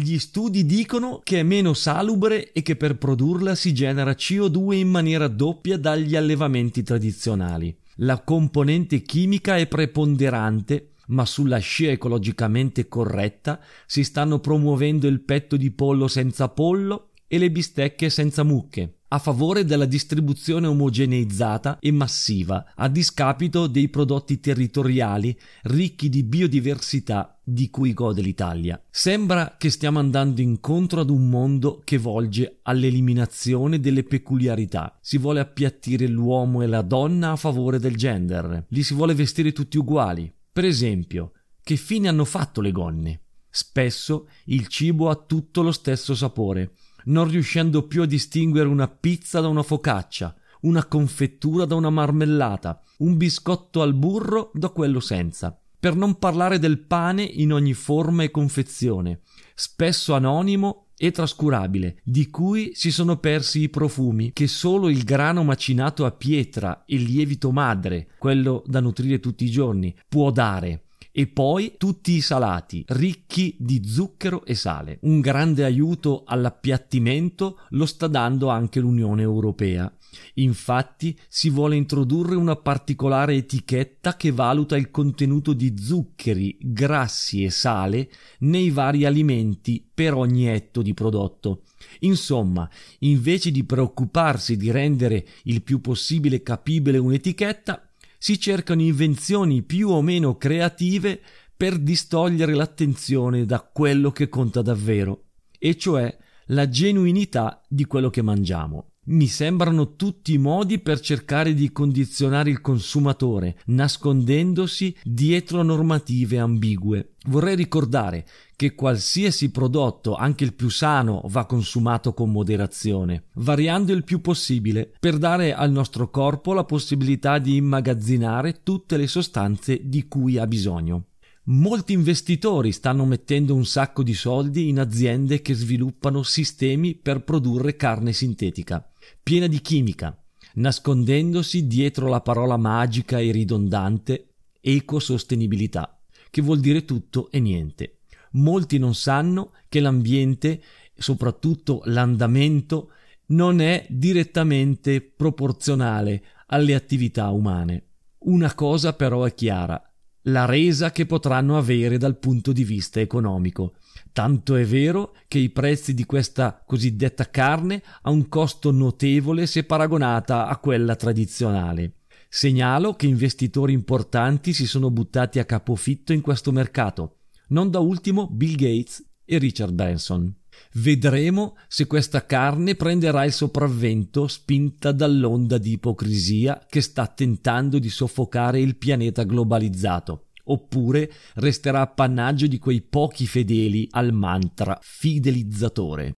Gli studi dicono che è meno salubre e che per produrla si genera CO2 in maniera doppia dagli allevamenti tradizionali. La componente chimica è preponderante ma sulla scia ecologicamente corretta si stanno promuovendo il petto di pollo senza pollo e le bistecche senza mucche a favore della distribuzione omogeneizzata e massiva, a discapito dei prodotti territoriali ricchi di biodiversità di cui gode l'Italia. Sembra che stiamo andando incontro ad un mondo che volge all'eliminazione delle peculiarità. Si vuole appiattire l'uomo e la donna a favore del gender. Li si vuole vestire tutti uguali. Per esempio, che fine hanno fatto le gonne? Spesso il cibo ha tutto lo stesso sapore non riuscendo più a distinguere una pizza da una focaccia, una confettura da una marmellata, un biscotto al burro da quello senza. Per non parlare del pane in ogni forma e confezione, spesso anonimo e trascurabile, di cui si sono persi i profumi che solo il grano macinato a pietra e lievito madre, quello da nutrire tutti i giorni, può dare e poi tutti i salati ricchi di zucchero e sale. Un grande aiuto all'appiattimento lo sta dando anche l'Unione Europea. Infatti si vuole introdurre una particolare etichetta che valuta il contenuto di zuccheri, grassi e sale nei vari alimenti per ogni etto di prodotto. Insomma, invece di preoccuparsi di rendere il più possibile capibile un'etichetta, si cercano invenzioni più o meno creative per distogliere l'attenzione da quello che conta davvero, e cioè la genuinità di quello che mangiamo. Mi sembrano tutti modi per cercare di condizionare il consumatore, nascondendosi dietro normative ambigue. Vorrei ricordare che qualsiasi prodotto, anche il più sano, va consumato con moderazione, variando il più possibile per dare al nostro corpo la possibilità di immagazzinare tutte le sostanze di cui ha bisogno. Molti investitori stanno mettendo un sacco di soldi in aziende che sviluppano sistemi per produrre carne sintetica piena di chimica, nascondendosi dietro la parola magica e ridondante ecosostenibilità, che vuol dire tutto e niente. Molti non sanno che l'ambiente, soprattutto l'andamento, non è direttamente proporzionale alle attività umane. Una cosa però è chiara, la resa che potranno avere dal punto di vista economico. Tanto è vero che i prezzi di questa cosiddetta carne ha un costo notevole se paragonata a quella tradizionale. Segnalo che investitori importanti si sono buttati a capofitto in questo mercato, non da ultimo Bill Gates e Richard Branson. Vedremo se questa carne prenderà il sopravvento spinta dall'onda di ipocrisia che sta tentando di soffocare il pianeta globalizzato oppure resterà appannaggio di quei pochi fedeli al mantra fidelizzatore.